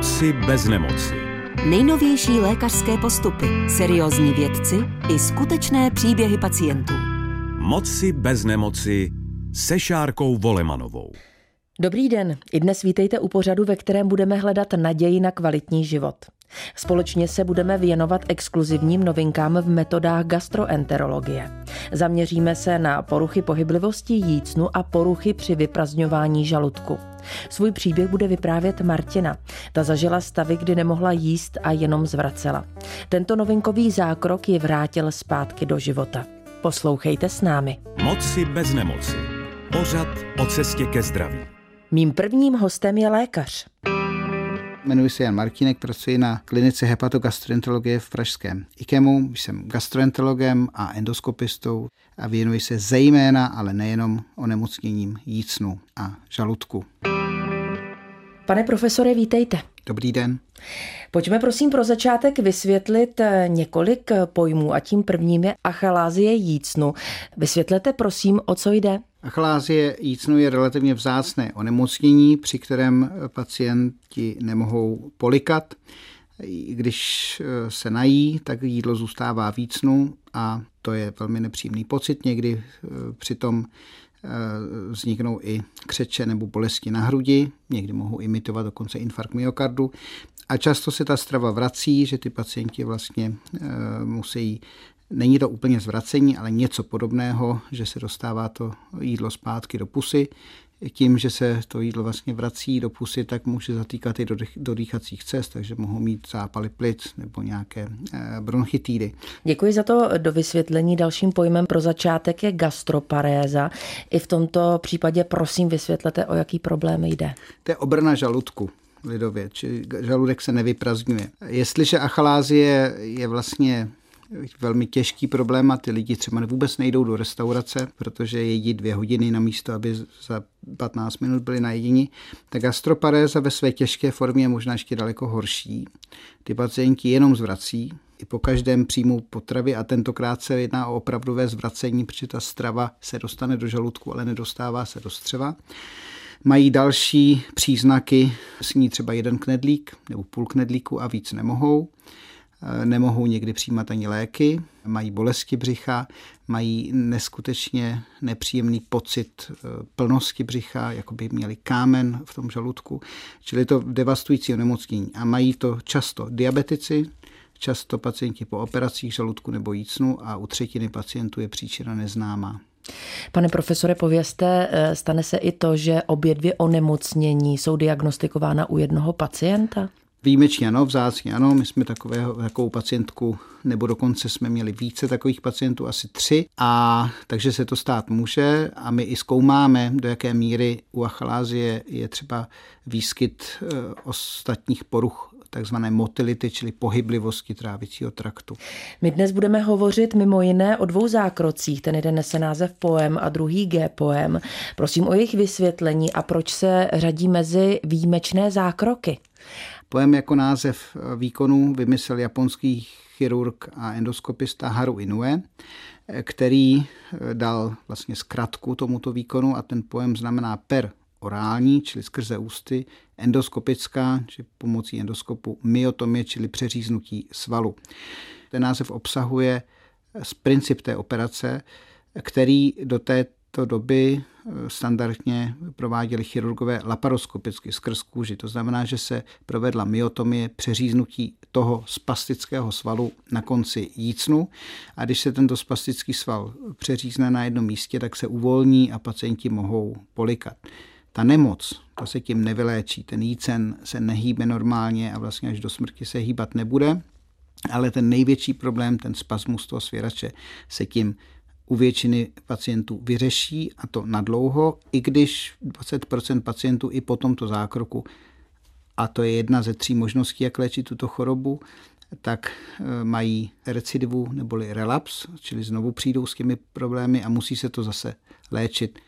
Moci bez nemoci. Nejnovější lékařské postupy, seriózní vědci i skutečné příběhy pacientů. Moci bez nemoci se Šárkou Volemanovou. Dobrý den, i dnes vítejte u pořadu, ve kterém budeme hledat naději na kvalitní život. Společně se budeme věnovat exkluzivním novinkám v metodách gastroenterologie. Zaměříme se na poruchy pohyblivosti jícnu a poruchy při vyprazňování žaludku. Svůj příběh bude vyprávět Martina. Ta zažila stavy, kdy nemohla jíst a jenom zvracela. Tento novinkový zákrok ji vrátil zpátky do života. Poslouchejte s námi. Moci bez nemoci. Pořad o cestě ke zdraví. Mým prvním hostem je lékař. Jmenuji se Jan Martínek, pracuji na klinice hepatogastroenterologie v Pražském IKEMu. Jsem gastroenterologem a endoskopistou a věnuji se zejména, ale nejenom onemocněním jícnu a žaludku. Pane profesore, vítejte. Dobrý den. Pojďme prosím pro začátek vysvětlit eh, několik eh, pojmů a tím prvním je achalázie jícnu. Vysvětlete prosím, o co jde. Achalázie jícnu je relativně vzácné onemocnění, při kterém pacienti nemohou polikat. Když eh, se nají, tak jídlo zůstává vícnu a to je velmi nepříjemný pocit. Někdy přitom vzniknou i křeče nebo bolesti na hrudi, někdy mohou imitovat dokonce infarkt myokardu a často se ta strava vrací, že ty pacienti vlastně musí Není to úplně zvracení, ale něco podobného, že se dostává to jídlo zpátky do pusy. Tím, že se to jídlo vlastně vrací do pusy, tak může zatýkat i do, do dýchacích cest, takže mohou mít zápaly plic nebo nějaké bronchitídy. Děkuji za to do vysvětlení. Dalším pojmem pro začátek je gastroparéza. I v tomto případě prosím vysvětlete, o jaký problém jde. To je obrna žaludku lidově, či žaludek se nevyprazňuje. Jestliže achalázie je vlastně velmi těžký problém a ty lidi třeba vůbec nejdou do restaurace, protože jedí dvě hodiny na místo, aby za 15 minut byli najedini, tak gastroparéza ve své těžké formě je možná ještě daleko horší. Ty pacienti jenom zvrací, i po každém příjmu potravy a tentokrát se jedná o opravdové zvracení, protože ta strava se dostane do žaludku, ale nedostává se do střeva. Mají další příznaky, sní třeba jeden knedlík nebo půl knedlíku a víc nemohou nemohou někdy přijímat ani léky, mají bolesti břicha, mají neskutečně nepříjemný pocit eh, plnosti břicha, jako by měli kámen v tom žaludku, čili to devastující onemocnění. A mají to často diabetici, často pacienti po operacích žaludku nebo jícnu a u třetiny pacientů je příčina neznámá. Pane profesore, povězte, eh, stane se i to, že obě dvě onemocnění jsou diagnostikována u jednoho pacienta? Výjimečně ano, vzácně ano, my jsme takového, takovou pacientku, nebo dokonce jsme měli více takových pacientů, asi tři, a takže se to stát může a my i zkoumáme, do jaké míry u achalázie je třeba výskyt e, ostatních poruch takzvané motility, čili pohyblivosti trávicího traktu. My dnes budeme hovořit mimo jiné o dvou zákrocích. Ten jeden nese název poem a druhý G poem. Prosím o jejich vysvětlení a proč se řadí mezi výjimečné zákroky. Pojem jako název výkonu vymyslel japonský chirurg a endoskopista Haru Inoue, který dal vlastně zkratku tomuto výkonu a ten pojem znamená per orální, čili skrze ústy, endoskopická, či pomocí endoskopu myotomie, čili přeříznutí svalu. Ten název obsahuje princip té operace, který do té to doby eh, standardně prováděli chirurgové laparoskopicky skrz kůži. To znamená, že se provedla myotomie, přeříznutí toho spastického svalu na konci jícnu a když se tento spastický sval přeřízne na jednom místě, tak se uvolní a pacienti mohou polikat. Ta nemoc, to se tím nevyléčí. Ten jícen se nehýbe normálně a vlastně až do smrti se hýbat nebude, ale ten největší problém, ten spasmus toho svěrače, se tím u většiny pacientů vyřeší a to na dlouho, i když 20% pacientů i po tomto zákroku, a to je jedna ze tří možností, jak léčit tuto chorobu, tak e, mají recidivu neboli relaps, čili znovu přijdou s těmi problémy a musí se to zase léčit.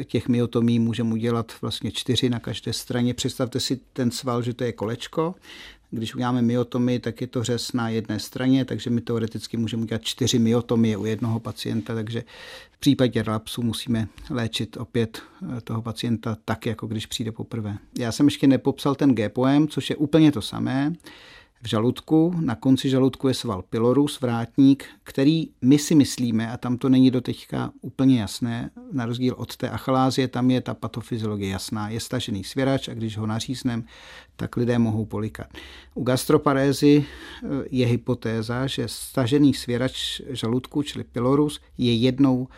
E, těch myotomí můžeme udělat vlastně čtyři na každé straně. Představte si ten sval, že to je kolečko, Když uděláme myotomii, tak je to řez na jedné straně, takže my teoreticky můžeme udělat čtyři myotomie u jednoho pacienta, takže v případě relapsu musíme léčit opět eh, toho pacienta tak, jako když přijde poprvé. Já jsem ještě nepopsal ten G-poem, což je úplně to samé v žaludku. Na konci žaludku je sval pylorus, vrátník, který my si myslíme, a tam to není do teďka úplně jasné, na rozdíl od té achalázie, tam je ta patofyziologie jasná. Je stažený svěrač a když ho naříznem, tak lidé mohou polikat. U gastroparézy eh, je hypotéza, že stažený svěrač žaludku, čili pylorus, je jednou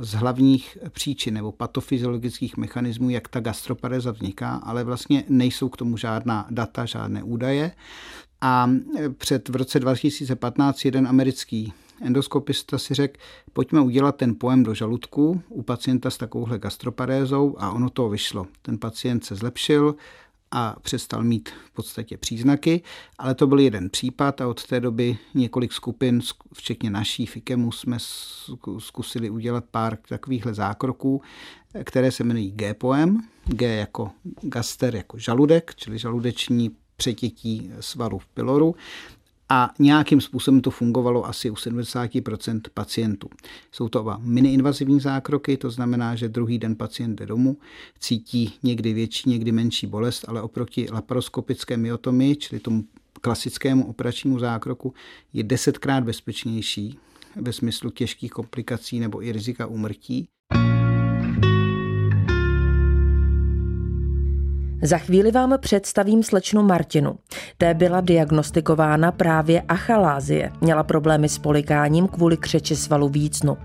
z hlavních příčin nebo patofyziologických mechanismů, jak ta gastropareza vzniká, ale vlastně nejsou k tomu žádná data, žádné údaje. A před v roce 2015 jeden americký endoskopista si řekl, pojďme udělat ten pojem do žaludku u pacienta s takovouhle gastroparézou a ono to vyšlo. Ten pacient se zlepšil a přestal mít v podstatě příznaky, ale to byl jeden případ a od té doby několik skupin, včetně naší FIKEMu, jsme zkusili udělat pár takovýchhle zákroků, které se jmenují G-poem, G jako gaster, jako žaludek, čili žaludeční přetětí svalu v pyloru a nějakým způsobem to fungovalo asi u 70% pacientů. Jsou to oba miniinvazivní zákroky, to znamená, že druhý den pacient jde domů, cítí někdy větší, někdy menší bolest, ale oproti laparoskopické myotomii, čili tomu klasickému operačnímu zákroku, je desetkrát bezpečnější ve smyslu těžkých komplikací nebo i rizika úmrtí. Za chvíli vám představím slečnu Martinu. Té byla diagnostikována právě achalázie. Měla problémy s polikáním kvůli křeči svalu vícnu.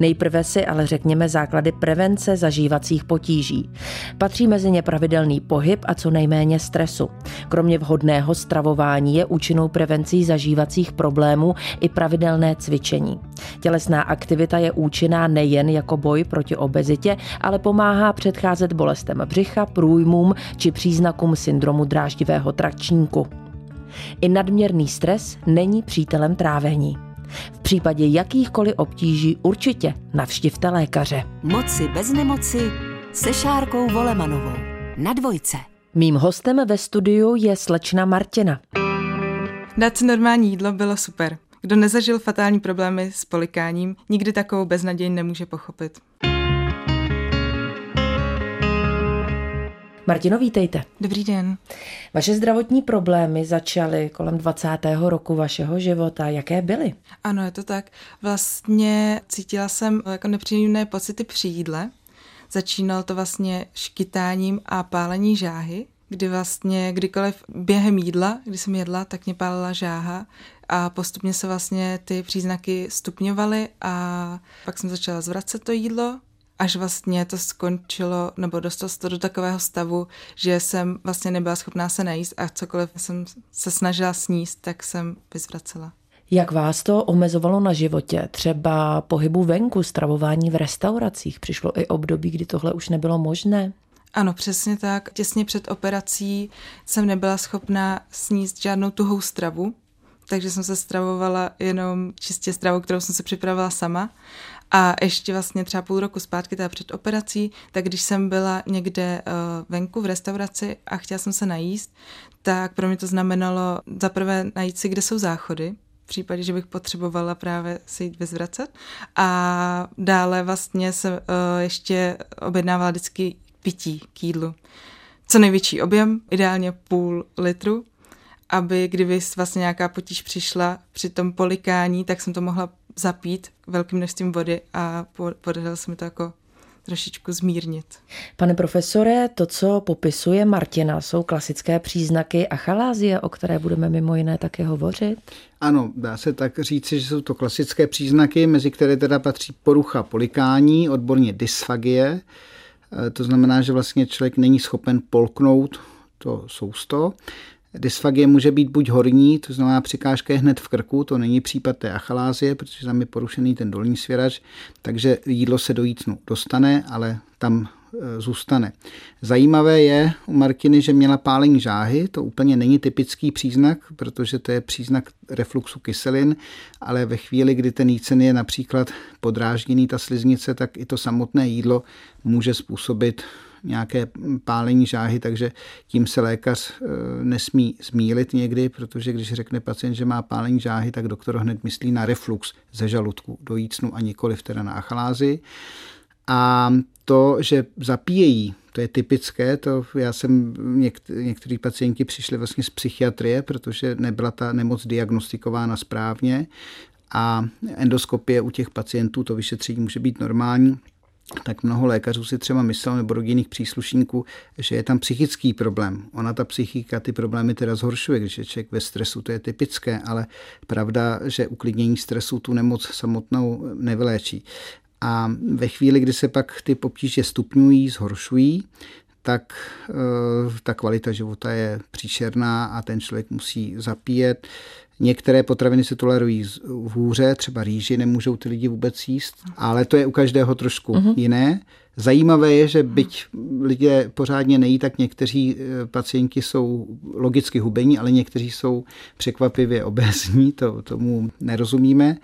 Nejprve si ale řekněme základy prevence zažívacích potíží. Patří mezi ně pravidelný pohyb a co nejméně stresu. Kromě vhodného stravování je účinnou prevencí zažívacích problémů i pravidelné cvičení. Tělesná aktivita je účinná nejen jako boj proti obezitě, ale pomáhá předcházet bolestem břicha, průjmům či příznakům syndromu dráždivého trakčníku. I nadměrný stres není přítelem trávení. V případě jakýchkoliv obtíží určitě navštivte lékaře. Moci bez nemoci se Šárkou Volemanovou. Na dvojce. Mým hostem ve studiu je slečna Martina. Dát si normální jídlo bylo super. Kdo nezažil fatální problémy s polikáním, nikdy takovou beznaděj nemůže pochopit. Martino, vítejte. Dobrý den. Vaše zdravotní problémy začaly kolem 20. roku vašeho života. Jaké byly? Ano, je to tak. Vlastně cítila jsem jako nepříjemné pocity při jídle. Začínalo to vlastně škytáním a pálení žáhy, kdy vlastně kdykoliv během jídla, kdy jsem jedla, tak mě pálila žáha a postupně se vlastně ty příznaky stupňovaly a pak jsem začala zvracet to jídlo, až vlastně to skončilo, nebo dostalo se to do takového stavu, že jsem vlastně nebyla schopná se najíst a cokoliv jsem se snažila sníst, tak jsem vyzvracela. Jak vás to omezovalo na životě? Třeba pohybu venku, stravování v restauracích? Přišlo i období, kdy tohle už nebylo možné? Ano, přesně tak. Těsně před operací jsem nebyla schopná sníst žádnou tuhou stravu, takže jsem se stravovala jenom čistě stravou, kterou jsem se připravila sama. A ještě vlastně třeba půl roku zpátky, teda před operací, tak když jsem byla někde uh, venku v restauraci a chtěla jsem se najíst, tak pro mě to znamenalo za prvé najít si, kde jsou záchody, v případě, že bych potřebovala právě se jít vyzvracet. A dále vlastně se uh, ještě objednávala vždycky pití k jídlu. Co největší objem, ideálně půl litru, aby kdyby vlastně nějaká potíž přišla při tom polikání, tak jsem to mohla zapít velkým množstvím vody a podařilo se mi to jako trošičku zmírnit. Pane profesore, to, co popisuje Martina, jsou klasické příznaky achalázie, o které budeme mimo jiné také hovořit? Ano, dá se tak říci, že jsou to klasické příznaky, mezi které teda patří porucha polikání, odborně dysfagie. E, to znamená, že vlastně člověk není schopen polknout to sousto. Dysfagie může být buď horní, to znamená přikážka je hned v krku, to není případ té achalázie, protože tam je porušený ten dolní svěrač, takže jídlo se do jícnu dostane, ale tam e, zůstane. Zajímavé je u Martiny, že měla pálení žáhy, to úplně není typický příznak, protože to je příznak refluxu kyselin, ale ve chvíli, kdy ten jícen je například podrážděný, ta sliznice, tak i to samotné jídlo může způsobit nějaké pálení žáhy, takže tím se lékař eh, nesmí zmílit někdy, protože když řekne pacient, že má pálení žáhy, tak doktor hned myslí na reflux ze žaludku do jícnu a nikoliv teda na achalázi. A to, že zapíjejí, to je typické, to já jsem, něk- někteří pacienti přišli vlastně z psychiatrie, protože nebyla ta nemoc diagnostikována správně a endoskopie u těch pacientů, to vyšetření může být normální, tak mnoho lékařů si třeba myslelo, nebo rodinných příslušníků, že je tam psychický problém. Ona ta psychika ty problémy teda zhoršuje, když je člověk ve stresu, to je typické, ale pravda, že uklidnění stresu tu nemoc samotnou nevyléčí. A ve chvíli, kdy se pak ty potíže stupňují, zhoršují, tak eh, ta kvalita života je příšerná a ten člověk musí zapíjet. Některé potraviny se tolerují hůře, třeba rýži nemůžou ty lidi vůbec jíst, ale to je u každého trošku uh-huh. jiné. Zajímavé je, že byť lidé pořádně nejí, tak někteří eh, pacienti jsou logicky hubení, ale někteří jsou překvapivě obézní, to, tomu nerozumíme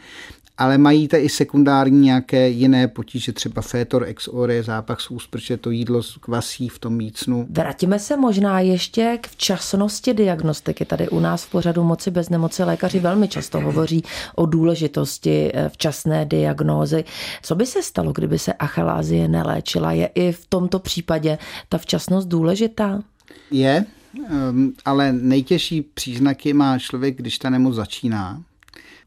ale mají i sekundární nějaké jiné potíže, třeba fétor ex ore, zápach z úst, protože to jídlo kvasí v tom mícnu. Vrátíme se možná ještě k včasnosti diagnostiky. Tady u nás v pořadu Moci bez nemoci lékaři velmi často hovoří o důležitosti eh, včasné diagnózy. Co by se stalo, kdyby se achalázie neléčila? Je i v tomto případě ta včasnost důležitá? Je, ehm, ale nejtěžší příznaky má člověk, když ta nemoc začíná.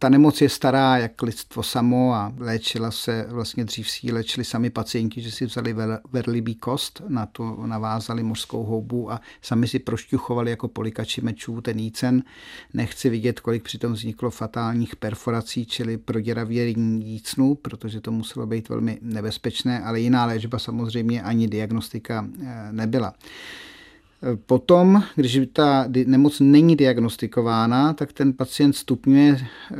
Ta nemoc je stará jak lidstvo samo a léčila se, vlastně dřív si léčili sami pacienti, že si vzali verlibý kost, na to navázali mořskou houbu a sami si prošťuchovali jako polikači mečů ten jícen. Nechci vidět, kolik přitom vzniklo fatálních perforací, čili proděravění jícnu, protože to muselo být velmi nebezpečné, ale jiná léčba samozřejmě ani diagnostika eh, nebyla. Potom, když ta nemoc není diagnostikována, tak ten pacient stupňuje, eh,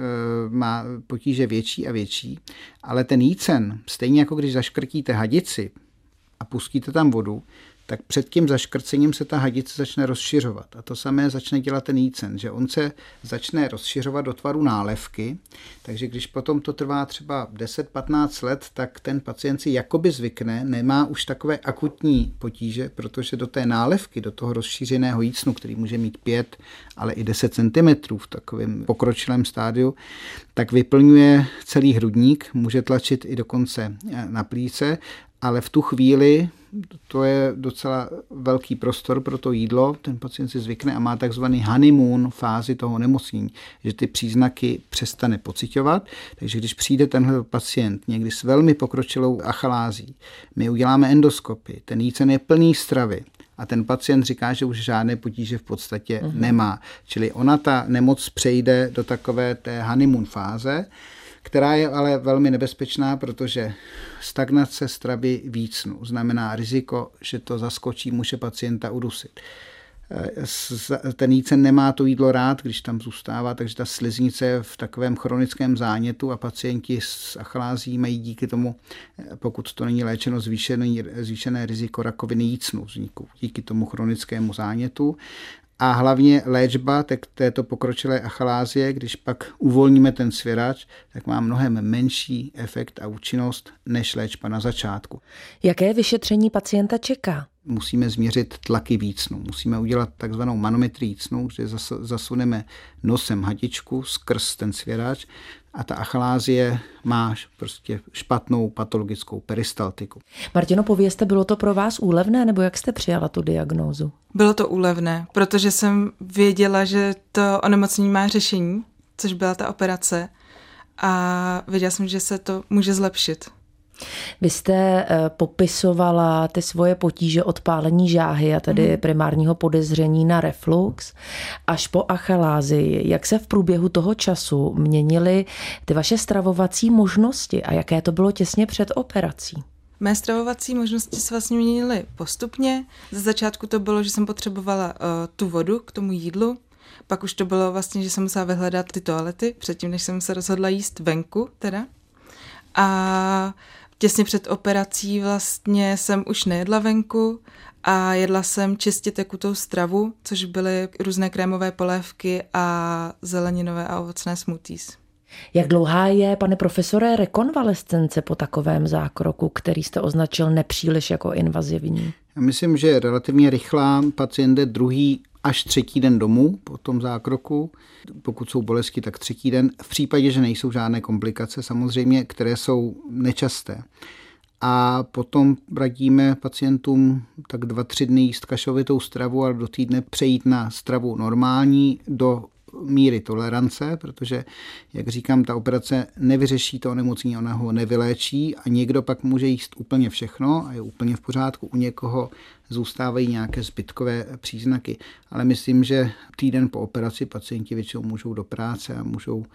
má potíže větší a větší, ale ten jícen, stejně jako když zaškrtíte hadici a pustíte tam vodu, tak před tím zaškrcením se ta hadice začne rozšiřovat. A to samé začne dělat ten jícen, že on se začne rozšiřovat do tvaru nálevky, takže když potom to trvá třeba 10-15 let, tak ten pacient si jakoby zvykne, nemá už takové akutní potíže, protože do té nálevky, do toho rozšířeného jícnu, který může mít 5, ale i 10 cm v takovém pokročilém stádiu, tak vyplňuje celý hrudník, může tlačit i dokonce na plíce ale v tu chvíli to je docela velký prostor pro to jídlo, ten pacient si zvykne a má takzvaný honeymoon fázi toho nemocnění, že ty příznaky přestane pocitovat, takže když přijde tenhle pacient někdy s velmi pokročilou achalází, my uděláme endoskopy, ten jícen je plný stravy, a ten pacient říká, že už žádné potíže v podstatě uh-huh. nemá. Čili ona ta nemoc přejde do takové té honeymoon fáze, která je ale velmi nebezpečná, protože stagnace stravy vícnu znamená riziko, že to zaskočí, může pacienta udusit. Ten jícen nemá to jídlo rád, když tam zůstává, takže ta sliznice je v takovém chronickém zánětu a pacienti s achlází mají díky tomu, pokud to není léčeno, zvýšené, zvýšené riziko rakoviny jícnu vzniku díky tomu chronickému zánětu a hlavně léčba této pokročilé achalázie, když pak uvolníme ten svěrač, tak má mnohem menší efekt a účinnost než léčba na začátku. Jaké vyšetření pacienta čeká? Musíme změřit tlaky vícnu. Musíme udělat takzvanou manometrii vícnu, kde zasuneme nosem hadičku skrz ten svěrač a ta achalázie má prostě špatnou patologickou peristaltiku. Martino, povězte, bylo to pro vás úlevné, nebo jak jste přijala tu diagnózu? Bylo to úlevné, protože jsem věděla, že to onemocnění má řešení, což byla ta operace a věděla jsem, že se to může zlepšit. Vy jste eh, popisovala ty svoje potíže od pálení žáhy a tedy mm. primárního podezření na reflux až po achalázii. Jak se v průběhu toho času měnily ty vaše stravovací možnosti a jaké to bylo těsně před operací? Mé stravovací možnosti se vlastně měnily postupně. Ze začátku to bylo, že jsem potřebovala uh, tu vodu k tomu jídlu, pak už to bylo vlastně, že jsem musela vyhledat ty toalety, předtím, než jsem se rozhodla jíst venku teda. A těsně před operací vlastně jsem už nejedla venku a jedla jsem čistě tekutou stravu, což byly různé krémové polévky a zeleninové a ovocné smoothies. Jak dlouhá je, pane profesore, rekonvalescence po takovém zákroku, který jste označil nepříliš jako invazivní? Já myslím, že relativně rychlá pacient jde druhý až třetí den domů po tom zákroku. Pokud jsou bolesti, tak třetí den. V případě, že nejsou žádné komplikace, samozřejmě, které jsou nečasté. A potom radíme pacientům tak dva, tři dny jíst kašovitou stravu a do týdne přejít na stravu normální do míry tolerance, protože, jak říkám, ta operace nevyřeší to onemocnění, ona ho nevyléčí a někdo pak může jíst úplně všechno a je úplně v pořádku. U někoho zůstávají nějaké zbytkové příznaky, ale myslím, že týden po operaci pacienti většinou můžou do práce a můžou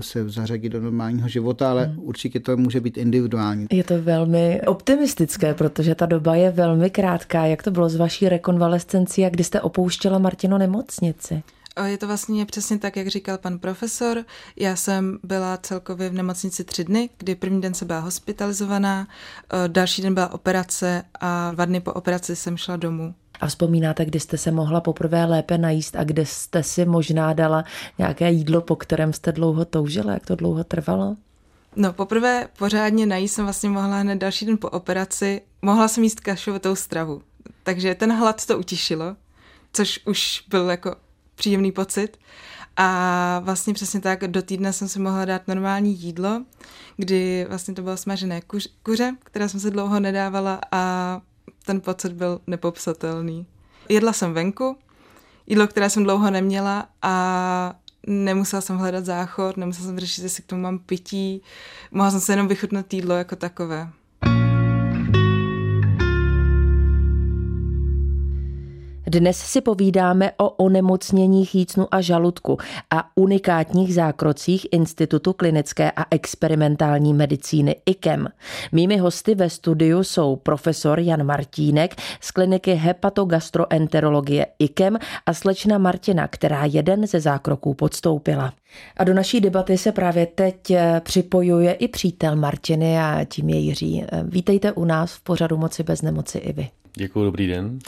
se zařadit do normálního života, ale hmm. určitě to může být individuální. Je to velmi optimistické, protože ta doba je velmi krátká. Jak to bylo s vaší rekonvalescencí a kdy jste opouštěla Martino nemocnici? Je to vlastně přesně tak, jak říkal pan profesor. Já jsem byla celkově v nemocnici tři dny, kdy první den se byla hospitalizovaná, další den byla operace a dva dny po operaci jsem šla domů. A vzpomínáte, kdy jste se mohla poprvé lépe najíst a kde jste si možná dala nějaké jídlo, po kterém jste dlouho toužila? Jak to dlouho trvalo? No, poprvé pořádně najíst jsem vlastně mohla hned další den po operaci. Mohla jsem jíst kašovitou stravu. Takže ten hlad to utišilo, což už byl jako příjemný pocit. A vlastně přesně tak do týdne jsem si mohla dát normální jídlo, kdy vlastně to bylo smažené kuř, kuře, které jsem se dlouho nedávala a ten pocit byl nepopsatelný. Jedla jsem venku, jídlo, které jsem dlouho neměla a nemusela jsem hledat záchod, nemusela jsem řešit, jestli k tomu mám pití, mohla jsem se jenom vychutnat jídlo jako takové. Dnes si povídáme o onemocněních jícnu a žaludku a unikátních zákrocích Institutu klinické a experimentální medicíny IKEM. Mými hosty ve studiu jsou profesor Jan Martínek z kliniky hepatogastroenterologie IKEM a slečna Martina, která jeden ze zákroků podstoupila. A do naší debaty se právě teď eh, připojuje i přítel Martiny a tím je Jiří. Eh, vítejte u nás v pořadu Moci bez nemoci i vy. Děkuji, dobrý den.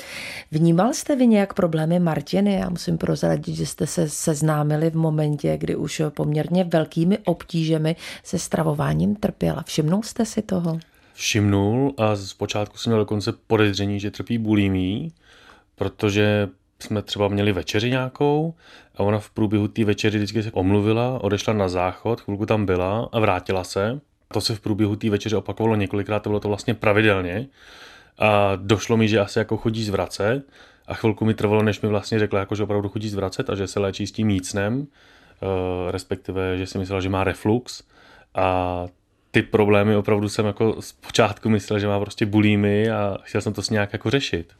Vnímal jste vy nějak problémy Martiny? Já musím prozradit, že jste se seznámili v momentě, kdy už poměrně velkými obtížemi se stravováním trpěla. Všimnul jste si toho? Všimnul a zpočátku jsem měl dokonce podezření, že trpí bulimí, protože jsme třeba měli večeři nějakou a ona v průběhu té večeři vždycky se omluvila, odešla na záchod, chvilku tam byla a vrátila se. To se v průběhu té večeře opakovalo několikrát, to bylo to vlastně pravidelně. A došlo mi, že asi jako chodí zvracet a chvilku mi trvalo, než mi vlastně řekla, jako, že opravdu chodí zvracet a že se léčí s tím jícnem, eh, respektive, že si myslela, že má reflux a ty problémy opravdu jsem jako zpočátku myslel, že má prostě bulímy a chtěl jsem to s nějak jako řešit.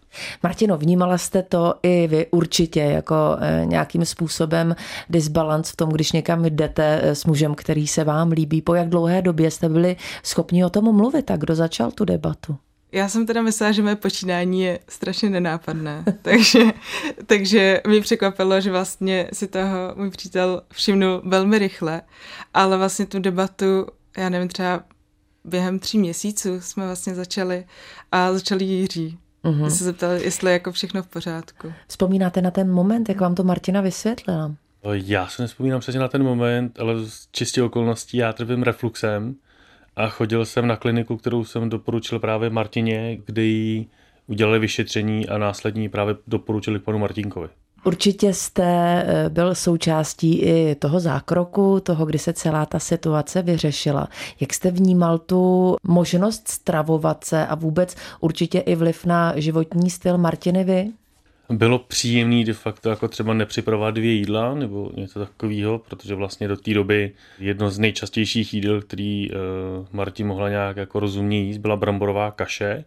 Martino, vnímala jste to i vy určitě jako eh, nějakým způsobem disbalans v tom, když někam jdete eh, s mužem, který se vám líbí. Po jak dlouhé době jste byli schopni o tom mluvit a kdo začal tu debatu? Já jsem teda myslela, že moje počínání je strašně nenápadné, takže, takže mi překvapilo, že vlastně si toho můj přítel všimnul velmi rychle, ale vlastně tu debatu, já nevím, třeba během tří měsíců jsme vlastně začali a začali Jiří. Mm-hmm. se zeptal, jestli je jako všechno v pořádku. Vzpomínáte na ten moment, jak vám to Martina vysvětlila? Já se nespomínám přesně na ten moment, ale z čistě okolností já trvím refluxem a chodil jsem na kliniku, kterou jsem doporučil právě Martině, kde jí udělali vyšetření a následně právě doporučili k panu Martinkovi. Určitě jste eh, byl součástí i toho zákroku, toho, kdy se celá ta situace vyřešila. Jak jste vnímal tu možnost stravovat se a vůbec určitě i vliv na životní styl Martiny vy? Bylo příjemný de facto jako třeba nepřipravovat dvě jídla nebo něco takového, protože vlastně do té doby jedno z nejčastějších jídel, který uh, Marti mohla nějak jako rozumně jíst, byla bramborová kaše.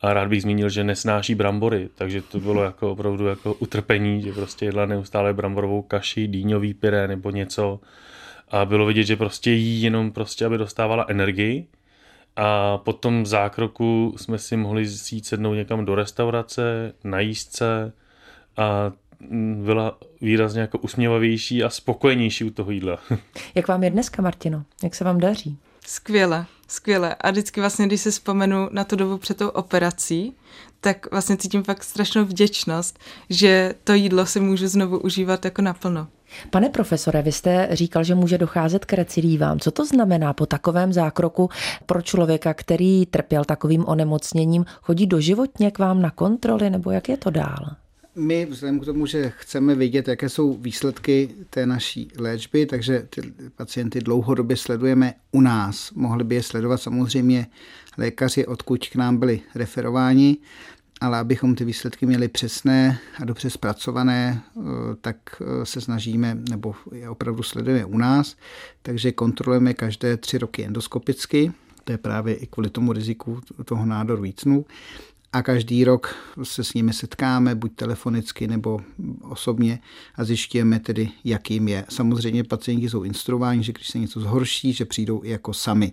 A rád bych zmínil, že nesnáší brambory, takže to bylo jako opravdu jako utrpení, že prostě jedla neustále bramborovou kaši, dýňový pyré nebo něco. A bylo vidět, že prostě jí jenom prostě, aby dostávala energii a po tom zákroku jsme si mohli jít sednout někam do restaurace, najíst se a byla výrazně jako usměvavější a spokojenější u toho jídla. Jak vám je dneska, Martino? Jak se vám daří? Skvěle. skvěle. A vždycky vlastně, když se vzpomenu na tu dobu před tou operací, tak vlastně cítím fakt strašnou vděčnost, že to jídlo si můžu znovu užívat jako naplno. Pane profesore, vy jste říkal, že může docházet k recidívám. Co to znamená po takovém zákroku pro člověka, který trpěl takovým onemocněním? Chodí doživotně k vám na kontroly nebo jak je to dál? My vzhledem k tomu, že chceme vědět, jaké jsou výsledky té naší léčby, takže ty pacienty dlouhodobě sledujeme u nás. Mohli by je sledovat samozřejmě lékaři, odkud k nám byli referováni, ale abychom ty výsledky měli přesné a dobře zpracované, eh, tak eh, se snažíme, nebo je opravdu sledujeme u nás, takže kontrolujeme každé tři roky endoskopicky, to je právě i kvůli tomu riziku toho nádoru vícnu a každý rok se s nimi setkáme, buď telefonicky nebo osobně a zjišťujeme tedy, jak jim je. Samozřejmě pacienti jsou instruováni, že když se něco zhorší, že přijdou i jako sami.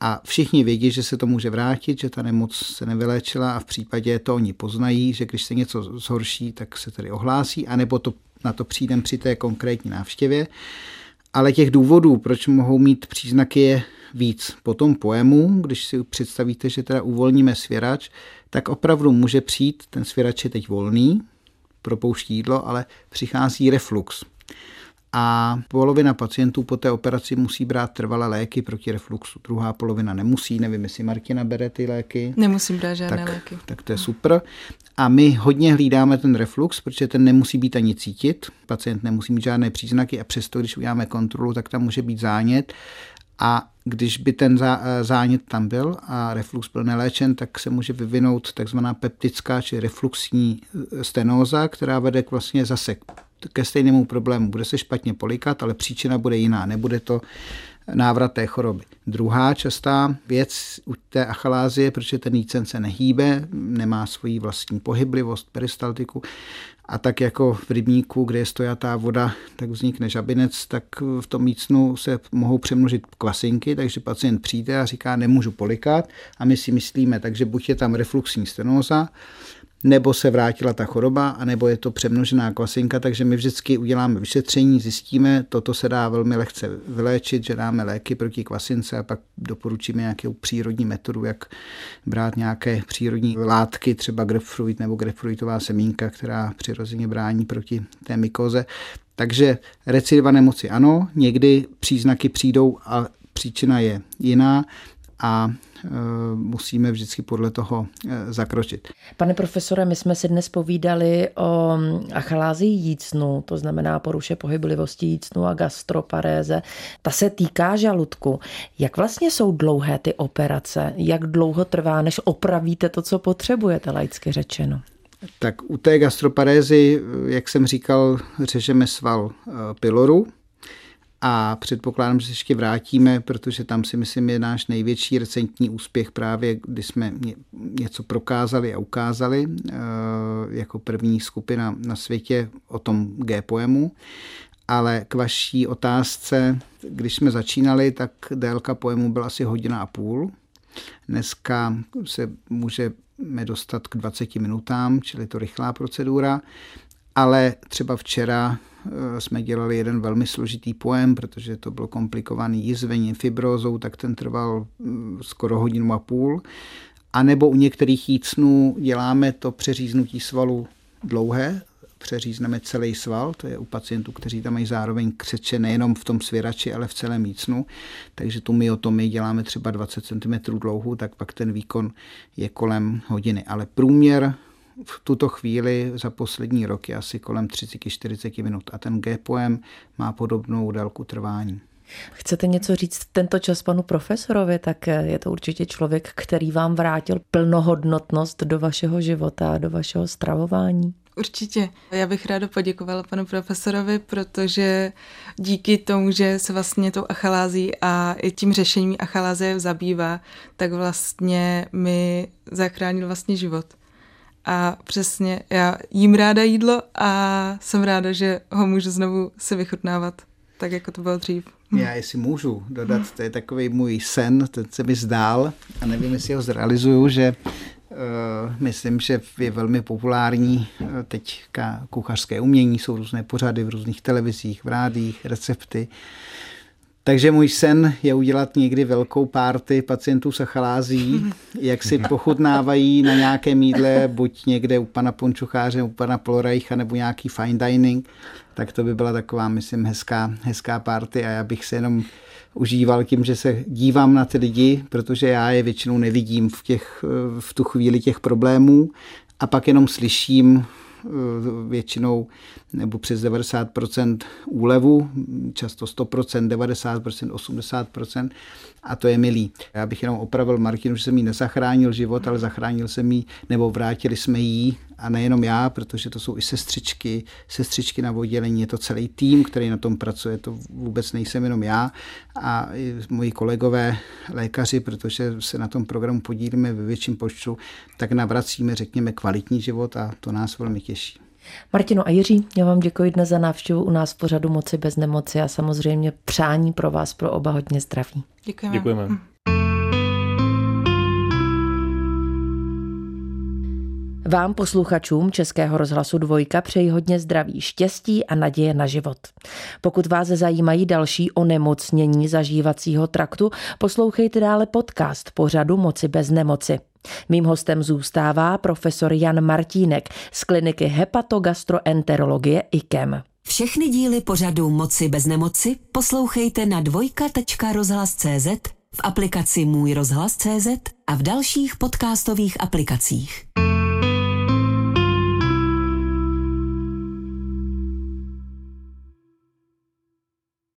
A všichni vědí, že se to může vrátit, že ta nemoc se nevyléčila a v případě to oni poznají, že když se něco zhorší, tak se tedy ohlásí, anebo to, na to přijdem při té konkrétní návštěvě. Ale těch důvodů, proč mohou mít příznaky, je víc. Po tom pojemu, když si představíte, že teda uvolníme svěrač, tak opravdu může přijít, ten svěrač je teď volný, propouští jídlo, ale přichází reflux. A polovina pacientů po té operaci musí brát trvalé léky proti refluxu. Druhá polovina nemusí, nevím, jestli Martina bere ty léky. Nemusím brát žádné tak, léky. Tak to je super. A my hodně hlídáme ten reflux, protože ten nemusí být ani cítit. Pacient nemusí mít žádné příznaky a přesto, když uděláme kontrolu, tak tam může být zánět. A když by ten zánět tam byl a reflux byl neléčen, tak se může vyvinout takzvaná peptická či refluxní stenóza, která vede k vlastně zase ke stejnému problému. Bude se špatně polikat, ale příčina bude jiná. Nebude to návrat té choroby. Druhá častá věc u té achalázie, protože ten jícen se nehýbe, nemá svoji vlastní pohyblivost, peristaltiku, a tak jako v rybníku, kde je stojatá voda, tak vznikne žabinec, tak v tom mícnu se mohou přemnožit kvasinky, takže pacient přijde a říká, nemůžu polikat. A my si myslíme, takže buď je tam refluxní stenóza, nebo se vrátila ta choroba, anebo je to přemnožená kvasinka, takže my vždycky uděláme vyšetření, zjistíme, toto se dá velmi lehce vyléčit, že dáme léky proti kvasince a pak doporučíme nějakou přírodní metodu, jak brát nějaké přírodní látky, třeba grapefruit nebo grapefruitová semínka, která přirozeně brání proti té mykoze. Takže recidiva nemoci ano, někdy příznaky přijdou a příčina je jiná a e, musíme vždycky podle toho e, zakročit. Pane profesore, my jsme si dnes povídali o achalázii jícnu, to znamená poruše pohyblivosti jícnu a gastroparéze. Ta se týká žaludku. Jak vlastně jsou dlouhé ty operace? Jak dlouho trvá, než opravíte to, co potřebujete, laicky řečeno? Tak u té gastroparézy, jak jsem říkal, řežeme sval e, pyloru, a předpokládám, že se ještě vrátíme, protože tam si myslím je náš největší recentní úspěch právě, kdy jsme něco prokázali a ukázali eh, jako první skupina na světě o tom G-poemu. Ale k vaší otázce, když jsme začínali, tak délka poemu byla asi hodina a půl. Dneska se můžeme dostat k 20 minutám, čili to rychlá procedura. Ale třeba včera jsme dělali jeden velmi složitý pojem, protože to bylo komplikovaný jizvením, fibrózou, tak ten trval mm, skoro hodinu a půl. A nebo u některých jícnů děláme to přeříznutí svalu dlouhé, přeřízneme celý sval, to je u pacientů, kteří tam mají zároveň křeče nejenom v tom svěrači, ale v celém jícnu. Takže tu myotomii děláme třeba 20 cm dlouhou, tak pak ten výkon je kolem hodiny. Ale průměr v tuto chvíli za poslední rok je asi kolem 30-40 minut a ten G-poem má podobnou délku trvání. Chcete něco říct tento čas panu profesorovi, tak je to určitě člověk, který vám vrátil plnohodnotnost do vašeho života, do vašeho stravování. Určitě. Já bych ráda poděkovala panu profesorovi, protože díky tomu, že se vlastně tou achalází a i tím řešením achalázie zabývá, tak vlastně mi zachránil vlastně život. A přesně, já jím ráda jídlo a jsem ráda, že ho můžu znovu si vychutnávat, tak jako to bylo dřív. Já, jestli můžu dodat, to je takový můj sen, ten se mi zdál a nevím, jestli ho zrealizuju, že uh, myslím, že je velmi populární uh, teď kuchařské umění, jsou různé pořady v různých televizích, v rádích, recepty. Takže můj sen je udělat někdy velkou párty pacientů s achalází, jak si pochutnávají na nějaké mídle, buď někde u pana Pončucháře, u pana Polorajcha nebo nějaký fine dining, tak to by byla taková, myslím, hezká, hezká párty a já bych se jenom užíval tím, že se dívám na ty lidi, protože já je většinou nevidím v, těch, v tu chvíli těch problémů a pak jenom slyším většinou nebo přes 90% úlevu, často 100%, 90%, 80% a to je milý. Já bych jenom opravil Martinu, že jsem jí nezachránil život, ale zachránil jsem jí, nebo vrátili jsme jí a nejenom já, protože to jsou i sestřičky, sestřičky na oddělení, je to celý tým, který na tom pracuje, to vůbec nejsem jenom já a i moji kolegové lékaři, protože se na tom programu podílíme ve větším počtu, tak navracíme, řekněme, kvalitní život a to nás velmi těší. Martino a Jiří, já vám děkuji dnes za návštěvu u nás v pořadu Moci bez nemoci a samozřejmě přání pro vás, pro oba hodně zdraví. Děkujeme. Děkujeme. Vám, posluchačům Českého rozhlasu Dvojka, přeji hodně zdraví, štěstí a naděje na život. Pokud vás zajímají další onemocnění zažívacího traktu, poslouchejte dále podcast pořadu Moci bez nemoci. Mým hostem zůstává profesor Jan Martínek z kliniky hepatogastroenterologie IKEM. Všechny díly pořadu Moci bez nemoci poslouchejte na dvojka.rozhlas.cz, v aplikaci Můj rozhlas.cz a v dalších podcastových aplikacích.